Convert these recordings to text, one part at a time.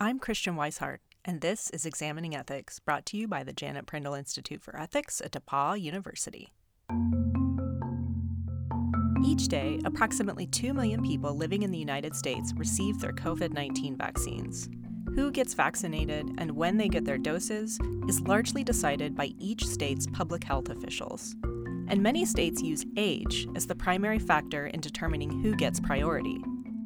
I'm Christiane Wisehart, and this is Examining Ethics, brought to you by the Janet Prindle Institute for Ethics at DePauw University. Each day, approximately 2 million people living in the United States receive their COVID 19 vaccines. Who gets vaccinated and when they get their doses is largely decided by each state's public health officials. And many states use age as the primary factor in determining who gets priority.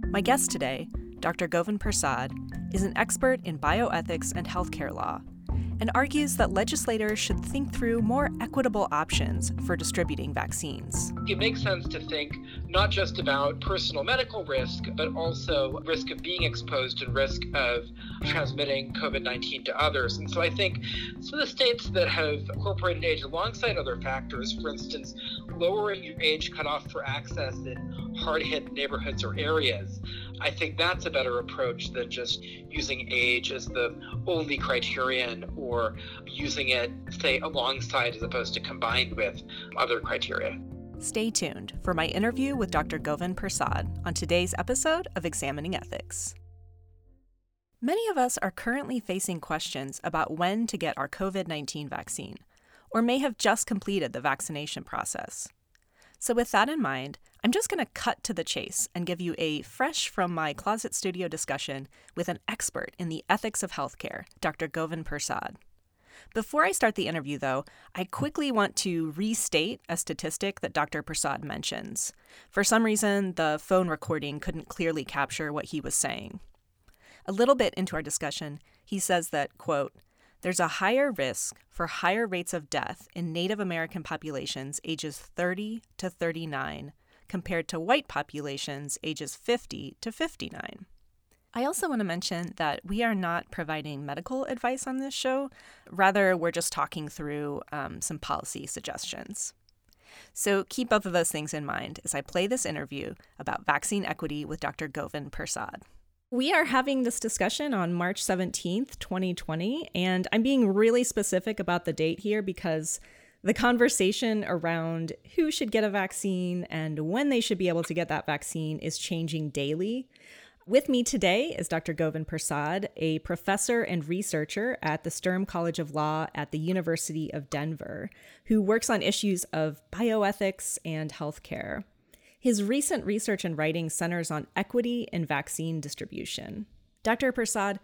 My guest today, Dr. Govind Persad, is an expert in bioethics and healthcare law and argues that legislators should think through more equitable options for distributing vaccines. It makes sense to think not just about personal medical risk, but also risk of being exposed and risk of transmitting COVID 19 to others. And so I think some of the states that have incorporated age alongside other factors, for instance, lowering your age cutoff for access in hard hit neighborhoods or areas, I think that's a better approach than just using age as the only criterion or using it, say, alongside as opposed to combined with other criteria. Stay tuned for my interview with Dr. Govind Persad on today's episode of Examining Ethics. Many of us are currently facing questions about when to get our COVID 19 vaccine, or may have just completed the vaccination process. So, with that in mind, I'm just going to cut to the chase and give you a fresh from my closet studio discussion with an expert in the ethics of healthcare, Dr. Govind Persad. Before I start the interview, though, I quickly want to restate a statistic that Dr. Persad mentions. For some reason, the phone recording couldn't clearly capture what he was saying. A little bit into our discussion, he says that, quote, there's a higher risk for higher rates of death in Native American populations ages 30 to 39 compared to white populations ages 50 to 59. I also want to mention that we are not providing medical advice on this show. Rather, we're just talking through um, some policy suggestions. So keep both of those things in mind as I play this interview about vaccine equity with Dr. Govind Persad. We are having this discussion on March 17th, 2020, and I'm being really specific about the date here because the conversation around who should get a vaccine and when they should be able to get that vaccine is changing daily. With me today is Dr. Govind Persad, a professor and researcher at the Sturm College of Law at the University of Denver, who works on issues of bioethics and healthcare. His recent research and writing centers on equity in vaccine distribution. Dr. Persad,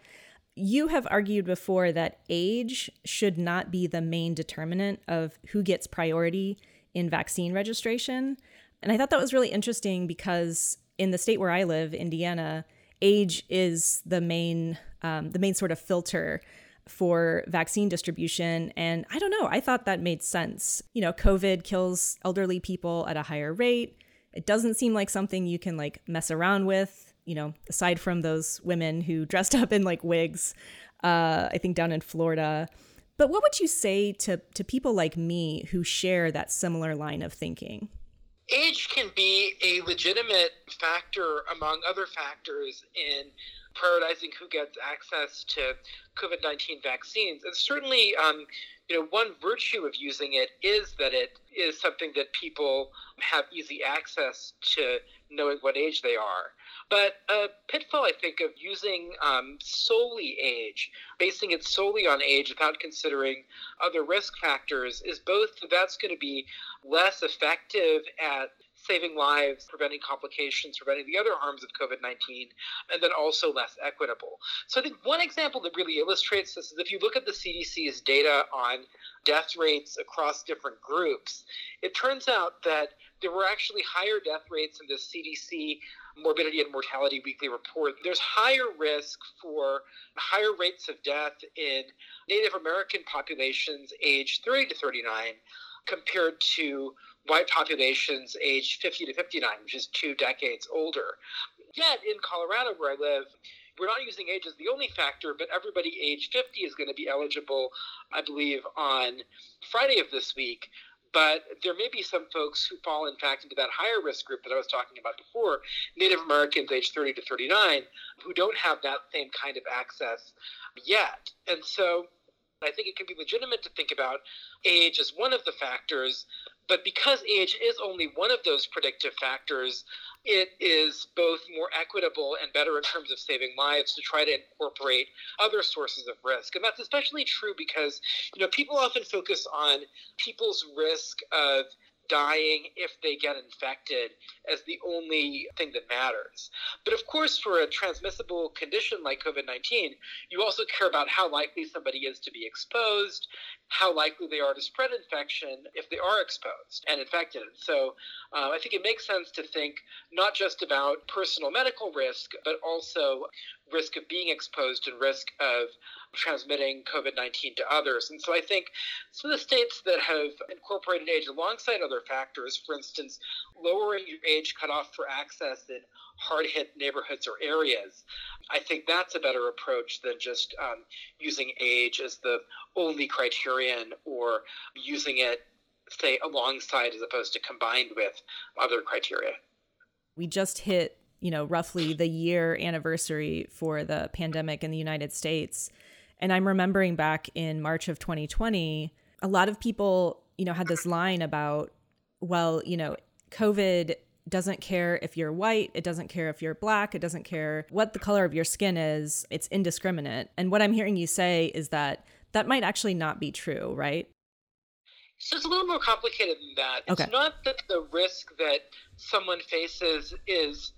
you have argued before that age should not be the main determinant of who gets priority in vaccine registration. And I thought that was really interesting because in the state where I live, Indiana, age is the main um, the main sort of filter for vaccine distribution. And I don't know, I thought that made sense. You know, COVID kills elderly people at a higher rate. It doesn't seem like something you can like mess around with you know, aside from those women who dressed up in like wigs, uh, I think down in Florida. But what would you say to, to people like me who share that similar line of thinking? Age can be a legitimate factor among other factors in prioritizing who gets access to COVID 19 vaccines. And certainly, um, you know, one virtue of using it is that it is something that people have easy access to knowing what age they are. But a pitfall, I think, of using um, solely age, basing it solely on age without considering other risk factors, is both that's going to be less effective at saving lives, preventing complications, preventing the other harms of COVID 19, and then also less equitable. So I think one example that really illustrates this is if you look at the CDC's data on death rates across different groups, it turns out that there were actually higher death rates in the CDC morbidity and mortality weekly report. There's higher risk for higher rates of death in Native American populations aged 30 to 39 compared to white populations aged 50 to 59, which is two decades older. Yet in Colorado, where I live, we're not using age as the only factor, but everybody age 50 is going to be eligible, I believe, on Friday of this week but there may be some folks who fall, in fact, into that higher risk group that I was talking about before, Native Americans aged 30 to 39, who don't have that same kind of access yet. And so I think it can be legitimate to think about age as one of the factors, but because age is only one of those predictive factors, it is both more equitable and better in terms of saving lives to try to incorporate other sources of risk. And that's especially true because, you know, people often focus on people's risk of dying if they get infected as the only thing that matters. But of course, for a transmissible condition like COVID 19, you also care about how likely somebody is to be exposed, how likely they are to spread infection if they are exposed and infected. So uh, I think it makes sense to think not just about personal medical risk, but also risk of being exposed and risk of transmitting COVID 19 to others. And so I think some of the states that have incorporated age alongside other factors, for instance, lowering your age cutoff for access in hard hit neighborhoods or areas, I think that's a better approach than just um, using age as the only criterion or using it, say, alongside as opposed to combined with other criteria. We just hit you know, roughly the year anniversary for the pandemic in the United States. And I'm remembering back in March of 2020, a lot of people, you know, had this line about, well, you know, COVID doesn't care if you're white, it doesn't care if you're black, it doesn't care what the color of your skin is, it's indiscriminate. And what I'm hearing you say is that that might actually not be true, right? So it's a little more complicated than that. It's not that the risk that someone faces is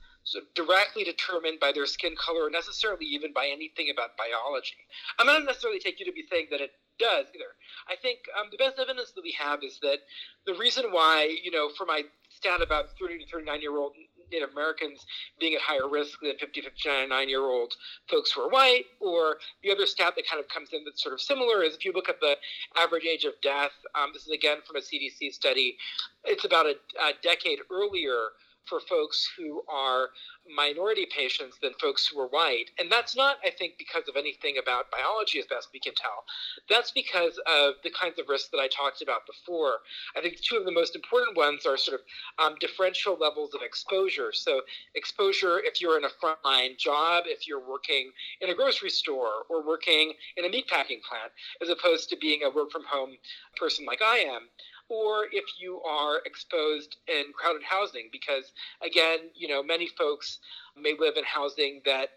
directly determined by their skin color or necessarily even by anything about biology. I'm not necessarily take you to be saying that it does either. I think um, the best evidence that we have is that the reason why, you know, for my stat about 30 to 39 year old Native Americans being at higher risk than 50, to 59 year old folks who are white, or the other stat that kind of comes in that's sort of similar is if you look at the average age of death, um, this is again from a CDC study, it's about a, a decade earlier for folks who are minority patients than folks who are white. And that's not, I think, because of anything about biology as best we can tell. That's because of the kinds of risks that I talked about before. I think two of the most important ones are sort of um, differential levels of exposure. So, exposure if you're in a frontline job, if you're working in a grocery store or working in a meatpacking plant, as opposed to being a work from home person like I am or if you are exposed in crowded housing, because again, you know, many folks may live in housing that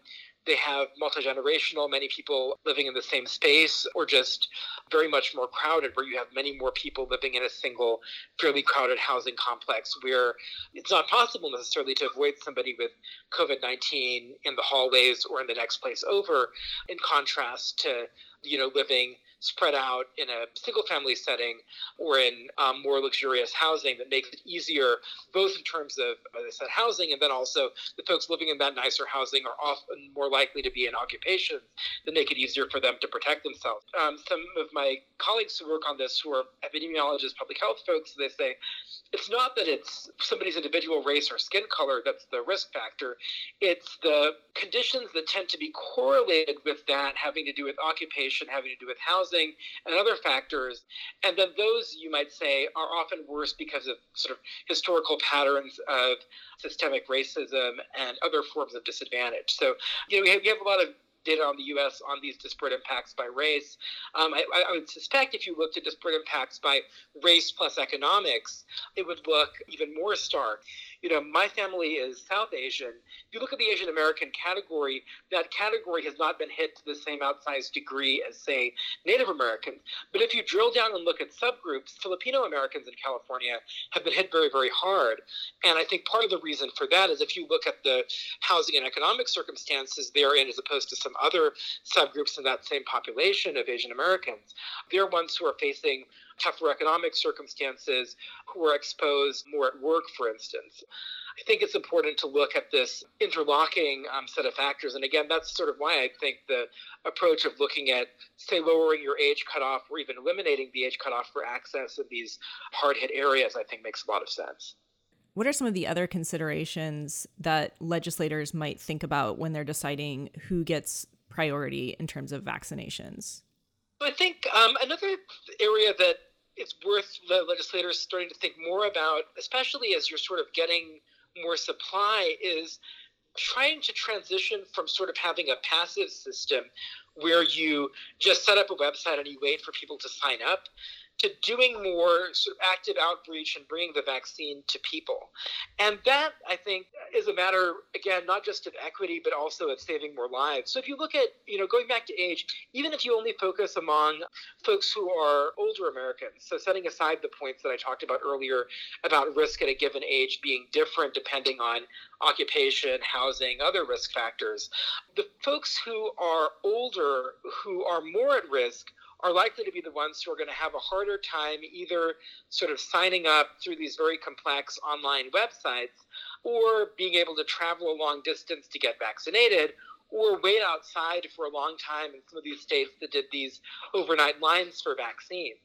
they have multi generational, many people living in the same space, or just very much more crowded, where you have many more people living in a single, fairly crowded housing complex, where it's not possible necessarily to avoid somebody with COVID 19 in the hallways or in the next place over, in contrast to, you know, living spread out in a single family setting or in um, more luxurious housing that makes it easier, both in terms of, as I said, housing, and then also the folks living in that nicer housing are often more likely to be in occupations that make it easier for them to protect themselves. Um, some of my colleagues who work on this, who are epidemiologists, public health folks, they say it's not that it's somebody's individual race or skin color that's the risk factor. It's the conditions that tend to be correlated with that having to do with occupation, having to do with housing, and other factors. And then those, you might say, are often worse because of sort of historical patterns of systemic racism and other forms of disadvantage. So, you know, we have, we have a lot of data on the U.S. on these disparate impacts by race. Um, I, I, would suspect if you looked at disparate impacts by race plus economics, it would look even more stark you know, my family is South Asian. If you look at the Asian American category, that category has not been hit to the same outsized degree as, say, Native Americans. But if you drill down and look at subgroups, Filipino Americans in California have been hit very, very hard. And I think part of the reason for that is if you look at the housing and economic circumstances they're in as opposed to some other subgroups in that same population of Asian Americans, they're ones who are facing tougher economic circumstances, who are exposed more at work, for instance. I think it's important to look at this interlocking um, set of factors. And again, that's sort of why I think the approach of looking at, say, lowering your age cutoff or even eliminating the age cutoff for access in these hard hit areas, I think makes a lot of sense. What are some of the other considerations that legislators might think about when they're deciding who gets priority in terms of vaccinations? I think um, another area that it's worth the legislators starting to think more about, especially as you're sort of getting more supply, is trying to transition from sort of having a passive system where you just set up a website and you wait for people to sign up to doing more sort of active outreach and bringing the vaccine to people. And that, I think, is a matter, again, not just of equity, but also of saving more lives. So if you look at, you know, going back to age, even if you only focus among folks who are older Americans, so setting aside the points that I talked about earlier about risk at a given age being different depending on occupation, housing, other risk factors, the folks who are older, who are more at risk, are likely to be the ones who are going to have a harder time either sort of signing up through these very complex online websites or being able to travel a long distance to get vaccinated or wait outside for a long time in some of these states that did these overnight lines for vaccines.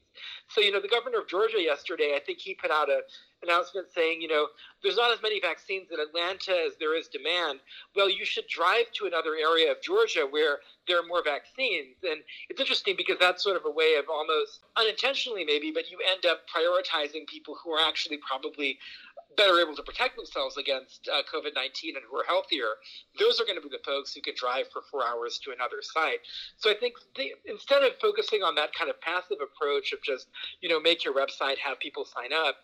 So, you know, the governor of Georgia yesterday, I think he put out a announcement saying, you know, there's not as many vaccines in Atlanta as there is demand. Well, you should drive to another area of Georgia where there are more vaccines. And it's interesting because that's sort of a way of almost unintentionally, maybe, but you end up prioritizing people who are actually probably better able to protect themselves against uh, COVID 19 and who are healthier, those are going to be the folks who can drive for four hours to another site. So I think they, instead of focusing on that kind of passive approach of just, you know, make your website, have people sign up,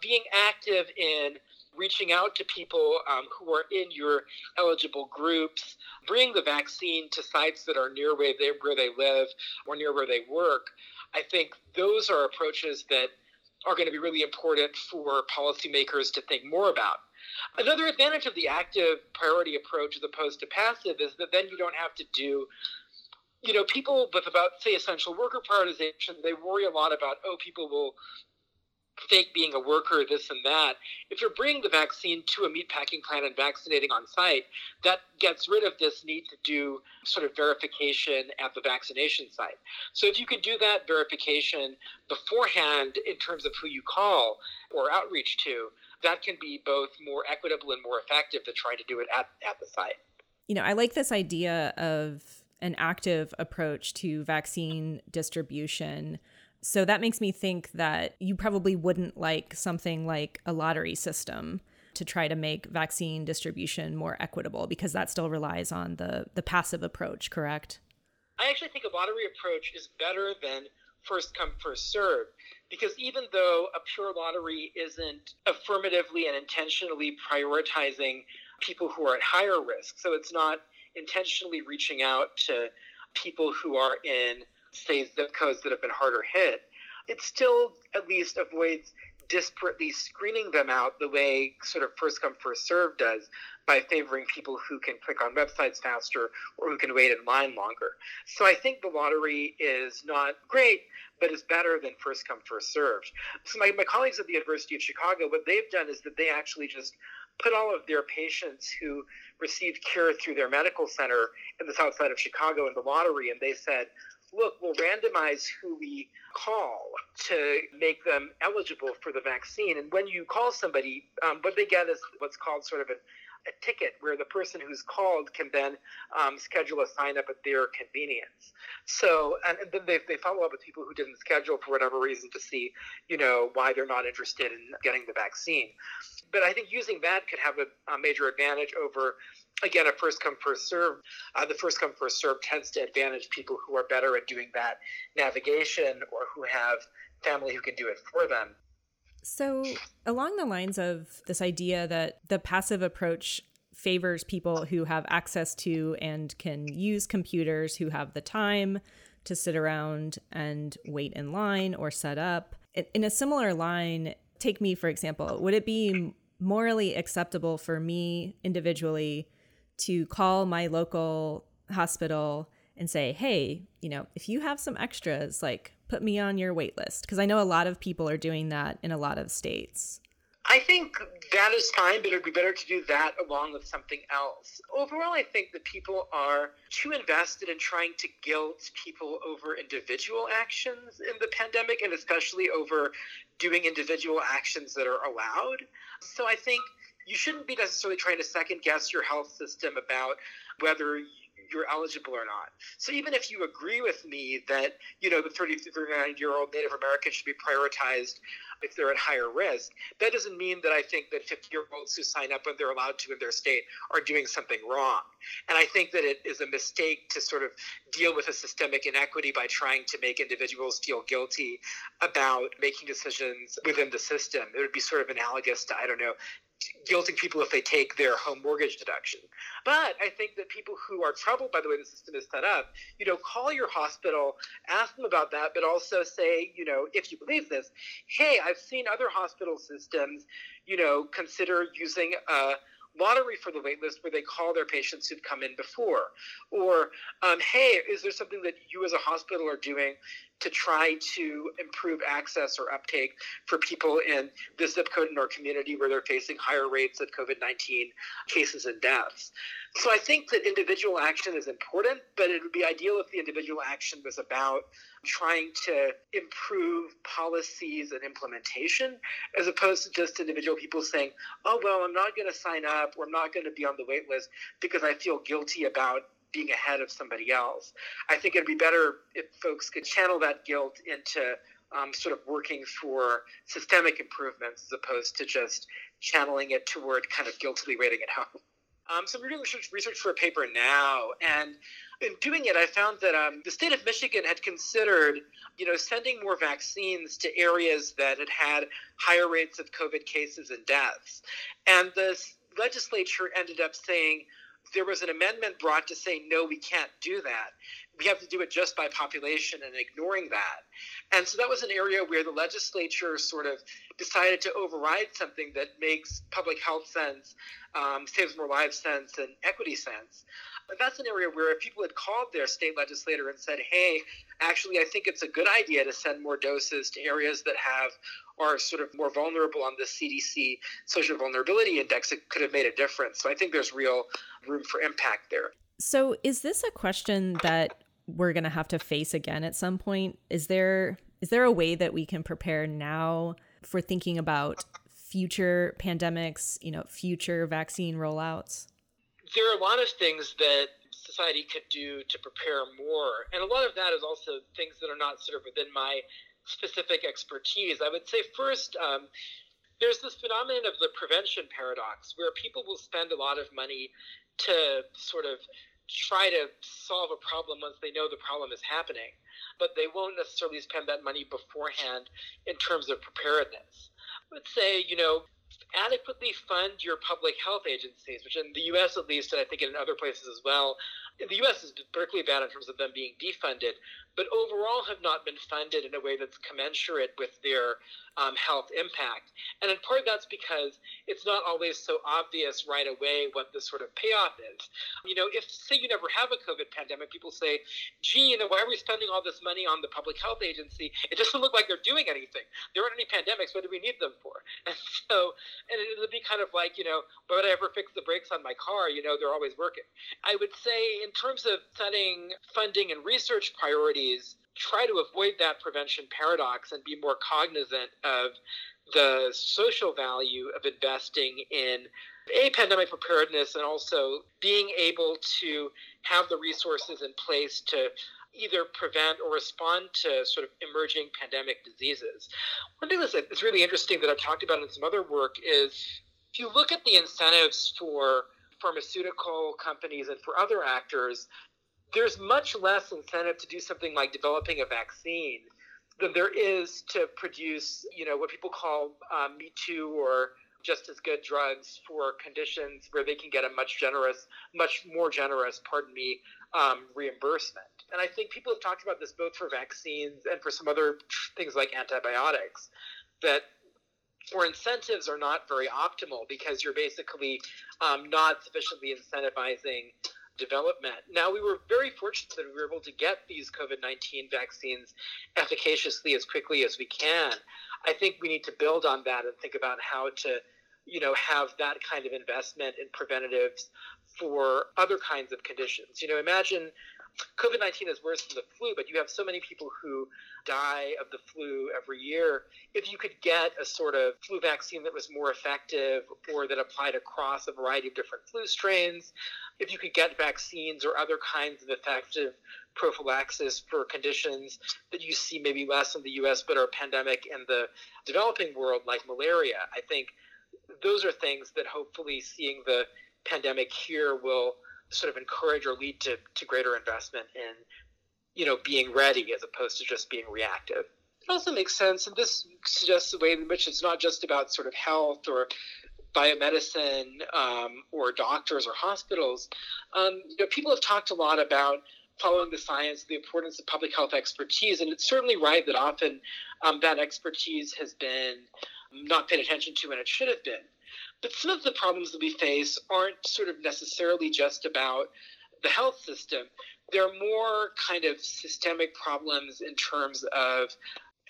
being active in reaching out to people um, who are in your eligible groups, bring the vaccine to sites that are near where they, where they live or near where they work. I think those are approaches that are going to be really important for policymakers to think more about. Another advantage of the active priority approach as opposed to passive is that then you don't have to do you know, people with about, say, essential worker prioritization, they worry a lot about, oh, people will fake being a worker, this and that. If you're bringing the vaccine to a meatpacking plant and vaccinating on site, that gets rid of this need to do sort of verification at the vaccination site. So if you can do that verification beforehand in terms of who you call or outreach to, that can be both more equitable and more effective than trying to do it at, at the site. You know, I like this idea of an active approach to vaccine distribution so that makes me think that you probably wouldn't like something like a lottery system to try to make vaccine distribution more equitable because that still relies on the the passive approach, correct? I actually think a lottery approach is better than first come first serve because even though a pure lottery isn't affirmatively and intentionally prioritizing people who are at higher risk, so it's not intentionally reaching out to people who are in say zip codes that have been harder hit, it still at least avoids disparately screening them out the way sort of first come first serve does by favoring people who can click on websites faster or who can wait in line longer. So I think the lottery is not great, but is better than first come first served. So my, my colleagues at the University of Chicago, what they've done is that they actually just put all of their patients who received care through their medical center in the south side of Chicago in the lottery, and they said, look, we'll randomize who we call to make them eligible for the vaccine. And when you call somebody, um, what they get is what's called sort of a, a ticket where the person who's called can then um, schedule a sign up at their convenience. So, and, then they, they follow up with people who didn't schedule for whatever reason to see, you know, why they're not interested in getting the vaccine. But I think using that could have a, a major advantage over again, a first come, first serve. Uh, the first come, first serve tends to advantage people who are better at doing that navigation or who have family who can do it for them. So, along the lines of this idea that the passive approach favors people who have access to and can use computers, who have the time to sit around and wait in line or set up. In a similar line, take me for example, would it be morally acceptable for me individually to call my local hospital and say, hey, you know, if you have some extras, like put me on your wait list. Because I know a lot of people are doing that in a lot of states. I think that is fine, but it would be better to do that along with something else. Overall, I think that people are too invested in trying to guilt people over individual actions in the pandemic, and especially over doing individual actions that are allowed. So I think you shouldn't be necessarily trying to second guess your health system about whether you're eligible or not. So even if you agree with me that, you know, the 30 to 39 year old Native Americans should be prioritized if they're at higher risk, that doesn't mean that I think that 50 year olds who sign up when they're allowed to in their state are doing something wrong. And I think that it is a mistake to sort of deal with a systemic inequity by trying to make individuals feel guilty about making decisions within the system. It would be sort of analogous to, I don't know, guilting people if they take their home mortgage deduction. But I think that people who are troubled by the way the system is set up, you know, call your hospital, ask them about that, but also say, you know, if you believe this, hey, I've seen other hospital systems, you know, consider using a lottery for the waitlist where they call their patients who've come in before. Or, um, hey, is there something that you as a hospital are doing to try to improve access or uptake for people in the zip code in our community where they're facing higher rates of COVID 19 cases and deaths? So I think that individual action is important, but it would be ideal if the individual action was about trying to improve policies and implementation as opposed to just individual people saying, oh, well, I'm not going to sign up or I'm not going to be on the wait list because I feel guilty about being ahead of somebody else. I think it'd be better if folks could channel that guilt into um, sort of working for systemic improvements as opposed to just channeling it toward kind of guiltily waiting at home. Um, so we're doing research, research for a paper now, and in doing it, I found that um, the state of Michigan had considered, you know, sending more vaccines to areas that had had higher rates of COVID cases and deaths, and the legislature ended up saying, there was an amendment brought to say, no, we can't do that. We have to do it just by population and ignoring that. And so that was an area where the legislature sort of decided to override something that makes public health sense, um, saves more lives sense, and equity sense. But that's an area where if people had called their state legislator and said, hey, actually, I think it's a good idea to send more doses to areas that have are sort of more vulnerable on the CDC social vulnerability index, it could have made a difference. So I think there's real room for impact there. So is this a question that we're going to have to face again at some point? Is there is there a way that we can prepare now for thinking about future pandemics, you know, future vaccine rollouts? There are a lot of things that society could do to prepare more. And a lot of that is also things that are not sort of within my specific expertise. I would say first, um, there's this phenomenon of the prevention paradox where people will spend a lot of money to sort of try to solve a problem once they know the problem is happening, but they won't necessarily spend that money beforehand in terms of preparedness. I would say, you know, adequately fund your public health agencies, which in the US at least, and I think in other places as well, the US is particularly bad in terms of them being defunded, but overall have not been funded in a way that's commensurate with their um, health impact. And in part that's because it's not always so obvious right away what the sort of payoff is. You know, if say you never have a COVID pandemic, people say, gee, you know, why are we spending all this money on the public health agency? It doesn't look like they're doing anything. There aren't any pandemics. What do we need them for? And so, and it would be kind of like, you know, why would I ever fix the brakes on my car? You know, they're always working. I would say in terms of setting funding and research priorities, try to avoid that prevention paradox and be more cognizant of the social value of investing in a pandemic preparedness and also being able to have the resources in place to either prevent or respond to sort of emerging pandemic diseases. One thing that's really interesting that I've talked about in some other work is if you look at the incentives for pharmaceutical companies and for other actors, there's much less incentive to do something like developing a vaccine than there is to produce, you know, what people call um, Me Too or just as good drugs for conditions where they can get a much generous, much more generous, pardon me, um, reimbursement. And I think people have talked about this both for vaccines and for some other things like antibiotics, that where incentives are not very optimal because you're basically um, not sufficiently incentivizing development. Now, we were very fortunate that we were able to get these COVID 19 vaccines efficaciously as quickly as we can. I think we need to build on that and think about how to you know have that kind of investment in preventatives for other kinds of conditions you know imagine COVID 19 is worse than the flu, but you have so many people who die of the flu every year. If you could get a sort of flu vaccine that was more effective or that applied across a variety of different flu strains, if you could get vaccines or other kinds of effective prophylaxis for conditions that you see maybe less in the US but are pandemic in the developing world, like malaria, I think those are things that hopefully seeing the pandemic here will sort of encourage or lead to, to greater investment in you know being ready as opposed to just being reactive. It also makes sense and this suggests the way in which it's not just about sort of health or biomedicine um, or doctors or hospitals. Um, you know people have talked a lot about following the science the importance of public health expertise and it's certainly right that often um, that expertise has been not paid attention to and it should have been. But some of the problems that we face aren't sort of necessarily just about the health system. There are more kind of systemic problems in terms of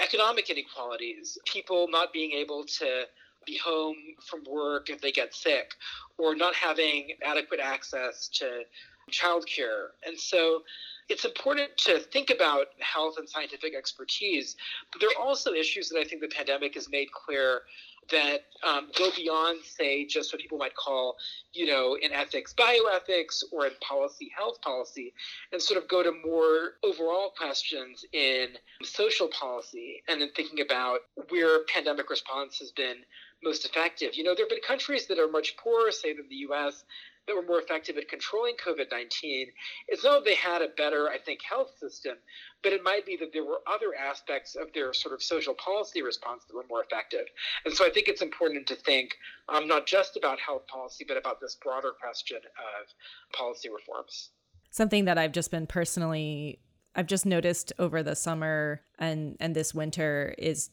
economic inequalities, people not being able to be home from work if they get sick, or not having adequate access to childcare. And so it's important to think about health and scientific expertise, but there are also issues that I think the pandemic has made clear that um, go beyond, say, just what people might call, you know, in ethics, bioethics, or in policy, health policy, and sort of go to more overall questions in social policy and then thinking about where pandemic response has been most effective. You know, there have been countries that are much poorer, say, than the U.S., that were more effective at controlling COVID 19. It's not that they had a better, I think, health system, but it might be that there were other aspects of their sort of social policy response that were more effective. And so I think it's important to think um, not just about health policy, but about this broader question of policy reforms. Something that I've just been personally I've just noticed over the summer and and this winter is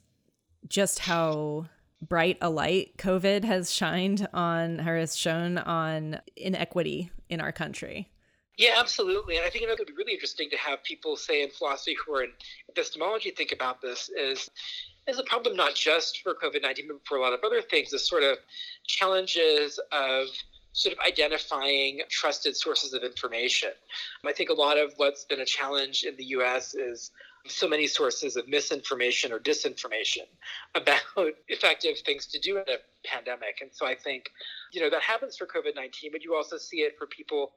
just how bright a light COVID has shined on or has shown on inequity in our country. Yeah, absolutely. And I think another would be really interesting to have people say in philosophy who are in epistemology think about this is is a problem not just for COVID nineteen, but for a lot of other things. The sort of challenges of sort of identifying trusted sources of information. I think a lot of what's been a challenge in the U.S. is so many sources of misinformation or disinformation about effective things to do in a pandemic. And so I think, you know, that happens for COVID 19, but you also see it for people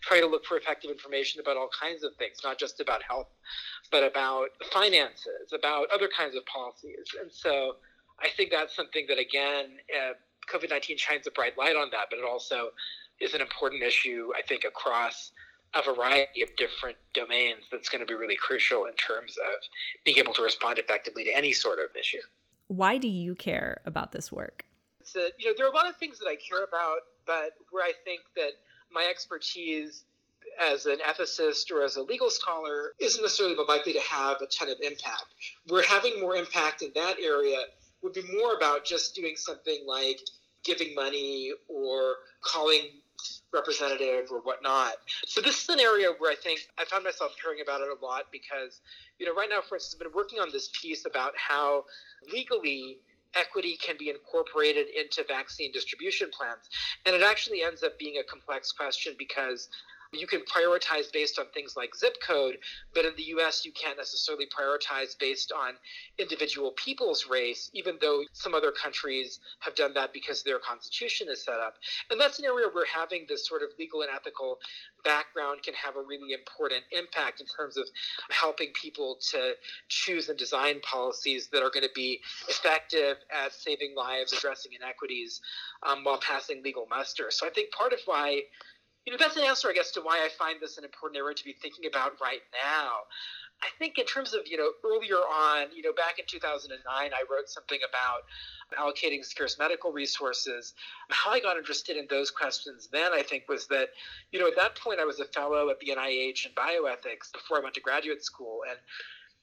trying to look for effective information about all kinds of things, not just about health, but about finances, about other kinds of policies. And so I think that's something that, again, uh, COVID 19 shines a bright light on that, but it also is an important issue, I think, across a variety of different domains that's going to be really crucial in terms of being able to respond effectively to any sort of issue. Why do you care about this work? So, you know, there are a lot of things that I care about, but where I think that my expertise as an ethicist or as a legal scholar isn't necessarily likely to have a ton of impact. We're having more impact in that area would be more about just doing something like giving money or calling representative or whatnot. So this is an area where I think I found myself caring about it a lot because, you know, right now, for instance, I've been working on this piece about how legally equity can be incorporated into vaccine distribution plans. And it actually ends up being a complex question because you can prioritize based on things like zip code, but in the US, you can't necessarily prioritize based on individual people's race, even though some other countries have done that because their constitution is set up. And that's an area where having this sort of legal and ethical background can have a really important impact in terms of helping people to choose and design policies that are going to be effective at saving lives, addressing inequities um, while passing legal muster. So I think part of why you know, that's an answer, I guess, to why I find this an important area to be thinking about right now. I think in terms of, you know, earlier on, you know, back in 2009, I wrote something about allocating scarce medical resources. How I got interested in those questions then, I think, was that, you know, at that point I was a fellow at the NIH in bioethics before I went to graduate school. And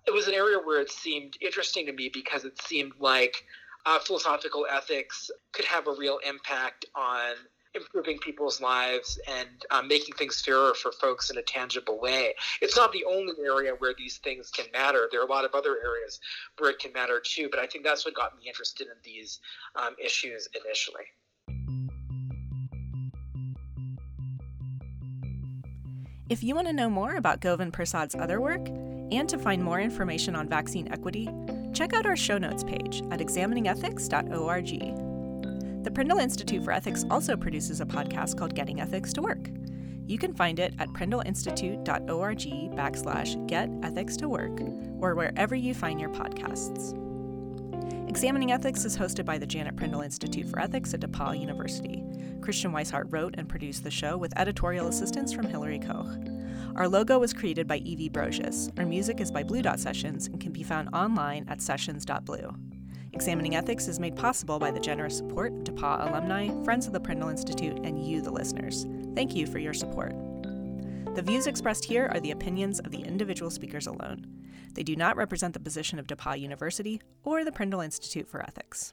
it was an area where it seemed interesting to me because it seemed like uh, philosophical ethics could have a real impact on improving people's lives and um, making things fairer for folks in a tangible way. It's not the only area where these things can matter. There are a lot of other areas where it can matter too, but I think that's what got me interested in these um, issues initially. If you want to know more about Govind Persad's other work and to find more information on vaccine equity, check out our show notes page at examiningethics.org. The Prindle Institute for Ethics also produces a podcast called Getting Ethics to Work. You can find it at prindleinstitute.org backslash get ethics to work or wherever you find your podcasts. Examining Ethics is hosted by the Janet Prindle Institute for Ethics at DePauw University. Christiane Wisehart wrote and produced the show with editorial assistance from Hillary Koch. Our logo was created by Evie Brocious. Our music is by Blue Dot Sessions and can be found online at sessions.blue. Examining Ethics is made possible by the generous support of DePauw alumni, friends of the Prindle Institute, and you, the listeners. Thank you for your support. The views expressed here are the opinions of the individual speakers alone. They do not represent the position of DePauw University or the Prindle Institute for Ethics.